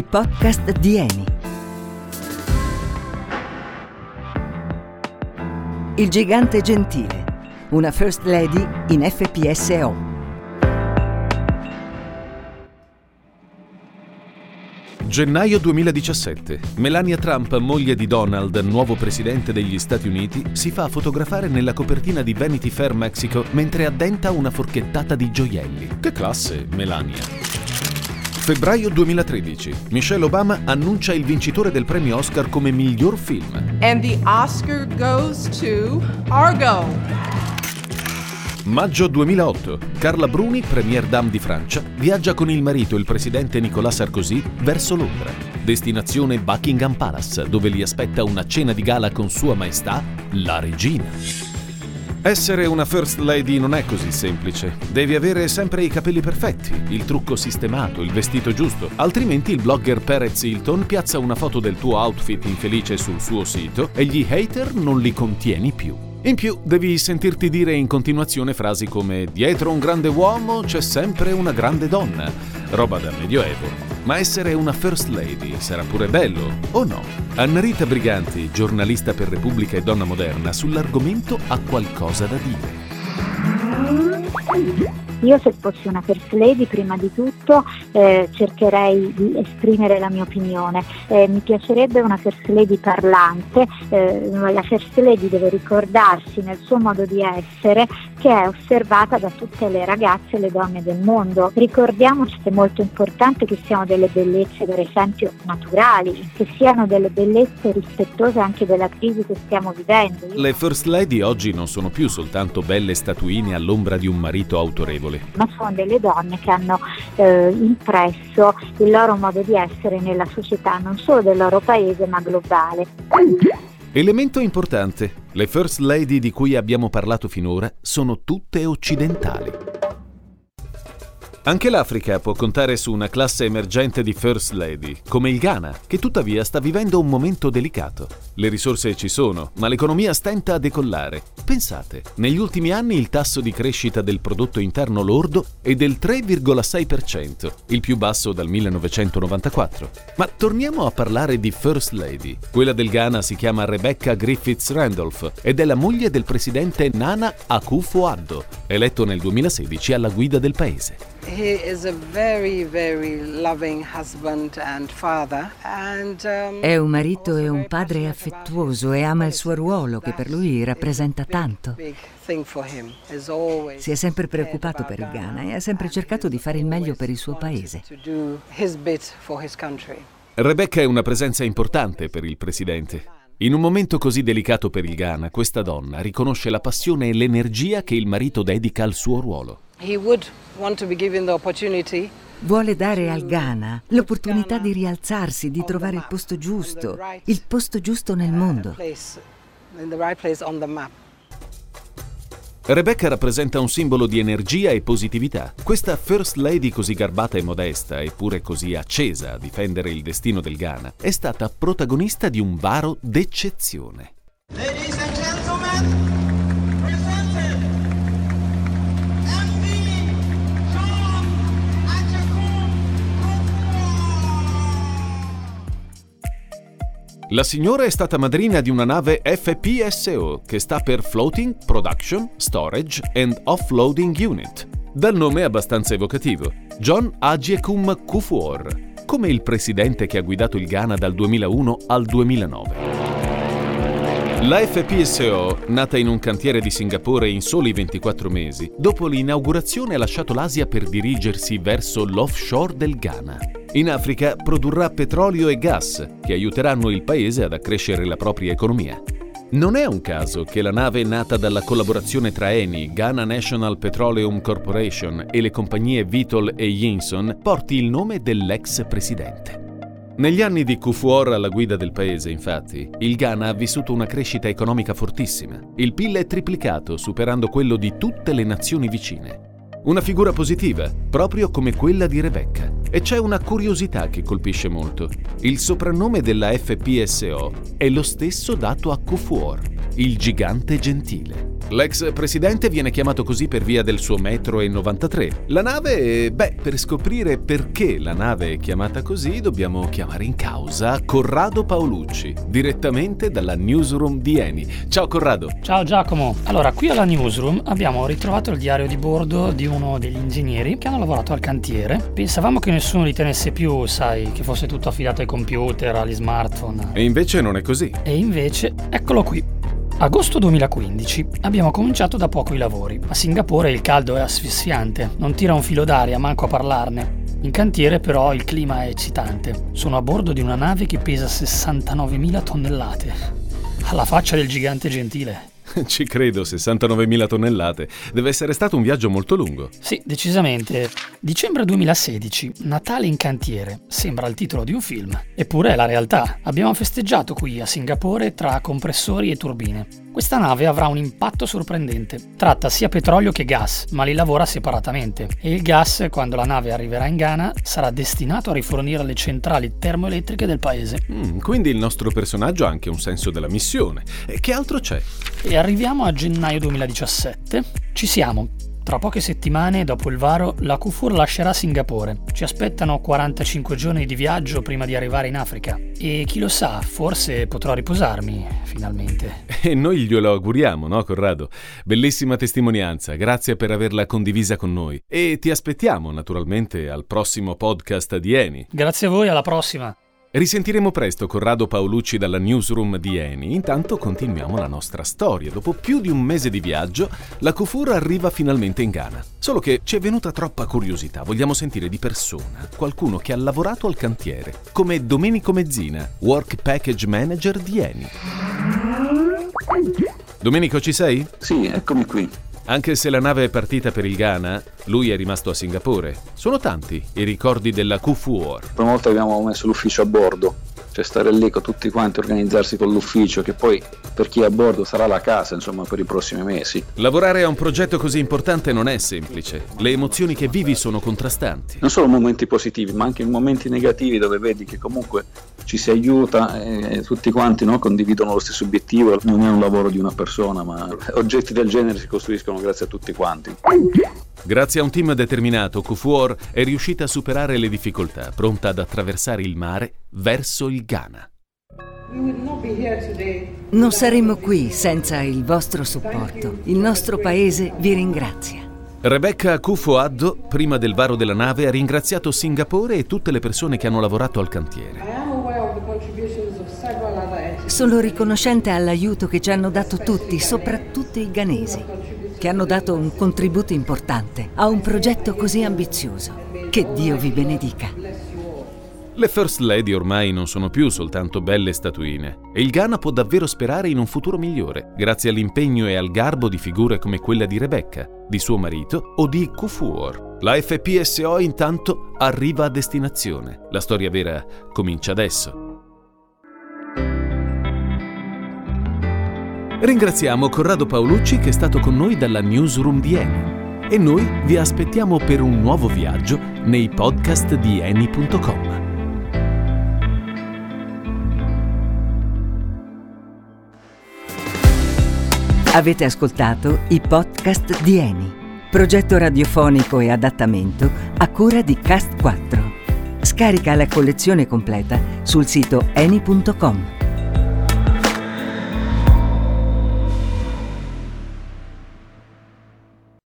i podcast di Eni. Il gigante gentile, una First Lady in FPSO. Gennaio 2017. Melania Trump, moglie di Donald, nuovo presidente degli Stati Uniti, si fa fotografare nella copertina di Vanity Fair Mexico mentre addenta una forchettata di gioielli. Che classe, Melania! Febbraio 2013. Michelle Obama annuncia il vincitore del premio Oscar come miglior film. And the Oscar goes to Argo. Maggio 2008. Carla Bruni, premier dame di Francia, viaggia con il marito, il presidente Nicolas Sarkozy, verso Londra. Destinazione Buckingham Palace, dove li aspetta una cena di gala con Sua Maestà, la regina. Essere una First Lady non è così semplice. Devi avere sempre i capelli perfetti, il trucco sistemato, il vestito giusto. Altrimenti il blogger Perez Hilton piazza una foto del tuo outfit infelice sul suo sito e gli hater non li contieni più. In più, devi sentirti dire in continuazione frasi come dietro un grande uomo c'è sempre una grande donna, roba da medioevo. Ma essere una First Lady sarà pure bello, o no? Annarita Briganti, giornalista per Repubblica e Donna Moderna, sull'argomento ha qualcosa da dire. Io se fossi una first lady prima di tutto eh, cercherei di esprimere la mia opinione. Eh, mi piacerebbe una first lady parlante, eh, la first lady deve ricordarsi nel suo modo di essere che è osservata da tutte le ragazze e le donne del mondo. Ricordiamoci che è molto importante che siano delle bellezze per esempio naturali, che siano delle bellezze rispettose anche della crisi che stiamo vivendo. Le first lady oggi non sono più soltanto belle statuine all'ombra di un marito autorevole ma sono delle donne che hanno eh, impresso il loro modo di essere nella società, non solo del loro paese ma globale. Elemento importante, le First Lady di cui abbiamo parlato finora sono tutte occidentali. Anche l'Africa può contare su una classe emergente di First Lady, come il Ghana, che tuttavia sta vivendo un momento delicato. Le risorse ci sono, ma l'economia stenta a decollare. Pensate, negli ultimi anni il tasso di crescita del prodotto interno lordo è del 3,6%, il più basso dal 1994. Ma torniamo a parlare di First Lady. Quella del Ghana si chiama Rebecca Griffiths Randolph ed è la moglie del presidente Nana Akufo-Addo, eletto nel 2016 alla guida del paese. He is a very, very loving husband and father. And, um, è un marito e un padre affettuoso e ama il suo ruolo che per lui rappresenta tanto. Si è sempre preoccupato per il Ghana e ha sempre cercato di fare il meglio per il suo paese. Rebecca è una presenza importante per il presidente. In un momento così delicato per il Ghana, questa donna riconosce la passione e l'energia che il marito dedica al suo ruolo. Vuole dare al Ghana l'opportunità di rialzarsi, di trovare il posto giusto, il posto giusto nel mondo. Rebecca rappresenta un simbolo di energia e positività. Questa First Lady così garbata e modesta, eppure così accesa a difendere il destino del Ghana, è stata protagonista di un varo d'eccezione. Ladies and gentlemen, La signora è stata madrina di una nave FPSO che sta per Floating Production, Storage and Offloading Unit, dal nome abbastanza evocativo, John Agiekum Kufuor, come il presidente che ha guidato il Ghana dal 2001 al 2009. La FPSO, nata in un cantiere di Singapore in soli 24 mesi, dopo l'inaugurazione ha lasciato l'Asia per dirigersi verso l'offshore del Ghana. In Africa produrrà petrolio e gas che aiuteranno il paese ad accrescere la propria economia. Non è un caso che la nave nata dalla collaborazione tra Eni, Ghana National Petroleum Corporation e le compagnie Vitol e Yinson porti il nome dell'ex presidente. Negli anni di Kufuor alla guida del paese, infatti, il Ghana ha vissuto una crescita economica fortissima. Il PIL è triplicato, superando quello di tutte le nazioni vicine. Una figura positiva, proprio come quella di Rebecca. E c'è una curiosità che colpisce molto. Il soprannome della FPSO è lo stesso dato a Kufuor, il gigante gentile. L'ex presidente viene chiamato così per via del suo metro e 93. La nave, beh, per scoprire perché la nave è chiamata così, dobbiamo chiamare in causa Corrado Paolucci, direttamente dalla newsroom di Eni. Ciao Corrado. Ciao Giacomo. Allora, qui alla newsroom abbiamo ritrovato il diario di bordo di uno degli ingegneri che hanno lavorato al cantiere. Pensavamo che nessuno li tenesse più, sai, che fosse tutto affidato ai computer, agli smartphone. E invece non è così. E invece, eccolo qui. Agosto 2015. Abbiamo cominciato da poco i lavori. A Singapore il caldo è asfissiante, non tira un filo d'aria, manco a parlarne. In cantiere però il clima è eccitante. Sono a bordo di una nave che pesa 69.000 tonnellate. Alla faccia del gigante gentile. Ci credo, 69.000 tonnellate. Deve essere stato un viaggio molto lungo. Sì, decisamente. Dicembre 2016, Natale in cantiere. Sembra il titolo di un film. Eppure è la realtà. Abbiamo festeggiato qui a Singapore tra compressori e turbine. Questa nave avrà un impatto sorprendente. Tratta sia petrolio che gas, ma li lavora separatamente. E il gas, quando la nave arriverà in Ghana, sarà destinato a rifornire le centrali termoelettriche del paese. Mm, quindi il nostro personaggio ha anche un senso della missione. E che altro c'è? E arriviamo a gennaio 2017. Ci siamo. Tra poche settimane, dopo il varo, la Kufur lascerà Singapore. Ci aspettano 45 giorni di viaggio prima di arrivare in Africa. E chi lo sa, forse potrò riposarmi, finalmente. E noi glielo auguriamo, no, Corrado? Bellissima testimonianza, grazie per averla condivisa con noi. E ti aspettiamo, naturalmente, al prossimo podcast di Eni. Grazie a voi, alla prossima. Risentiremo presto Corrado Paolucci dalla newsroom di Eni. Intanto continuiamo la nostra storia. Dopo più di un mese di viaggio, la Kufur arriva finalmente in Ghana. Solo che ci è venuta troppa curiosità. Vogliamo sentire di persona qualcuno che ha lavorato al cantiere, come Domenico Mezzina, Work Package Manager di Eni. Domenico, ci sei? Sì, eccomi qui. Anche se la nave è partita per il Ghana, lui è rimasto a Singapore. Sono tanti i ricordi della Kufuor. Per una volta abbiamo messo l'ufficio a bordo cioè stare lì con tutti quanti, organizzarsi con l'ufficio, che poi per chi è a bordo sarà la casa, insomma, per i prossimi mesi. Lavorare a un progetto così importante non è semplice. Le emozioni che vivi sono contrastanti. Non solo momenti positivi, ma anche momenti negativi dove vedi che comunque ci si aiuta e tutti quanti no, condividono lo stesso obiettivo. Non è un lavoro di una persona, ma oggetti del genere si costruiscono grazie a tutti quanti. Grazie a un team determinato, Kufuor è riuscita a superare le difficoltà, pronta ad attraversare il mare verso il Ghana. Non saremmo qui senza il vostro supporto. Il nostro paese vi ringrazia. Rebecca Kufuaddo, prima del varo della nave, ha ringraziato Singapore e tutte le persone che hanno lavorato al cantiere. Sono riconoscente all'aiuto che ci hanno dato tutti, soprattutto i ghanesi che hanno dato un contributo importante a un progetto così ambizioso. Che Dio vi benedica. Le First Lady ormai non sono più soltanto belle statuine e il Ghana può davvero sperare in un futuro migliore, grazie all'impegno e al garbo di figure come quella di Rebecca, di suo marito o di Kufuor. La FPSO intanto arriva a destinazione. La storia vera comincia adesso. Ringraziamo Corrado Paolucci che è stato con noi dalla newsroom di Eni e noi vi aspettiamo per un nuovo viaggio nei podcast di eni.com. Avete ascoltato i podcast di Eni, progetto radiofonico e adattamento a cura di Cast 4. Scarica la collezione completa sul sito eni.com.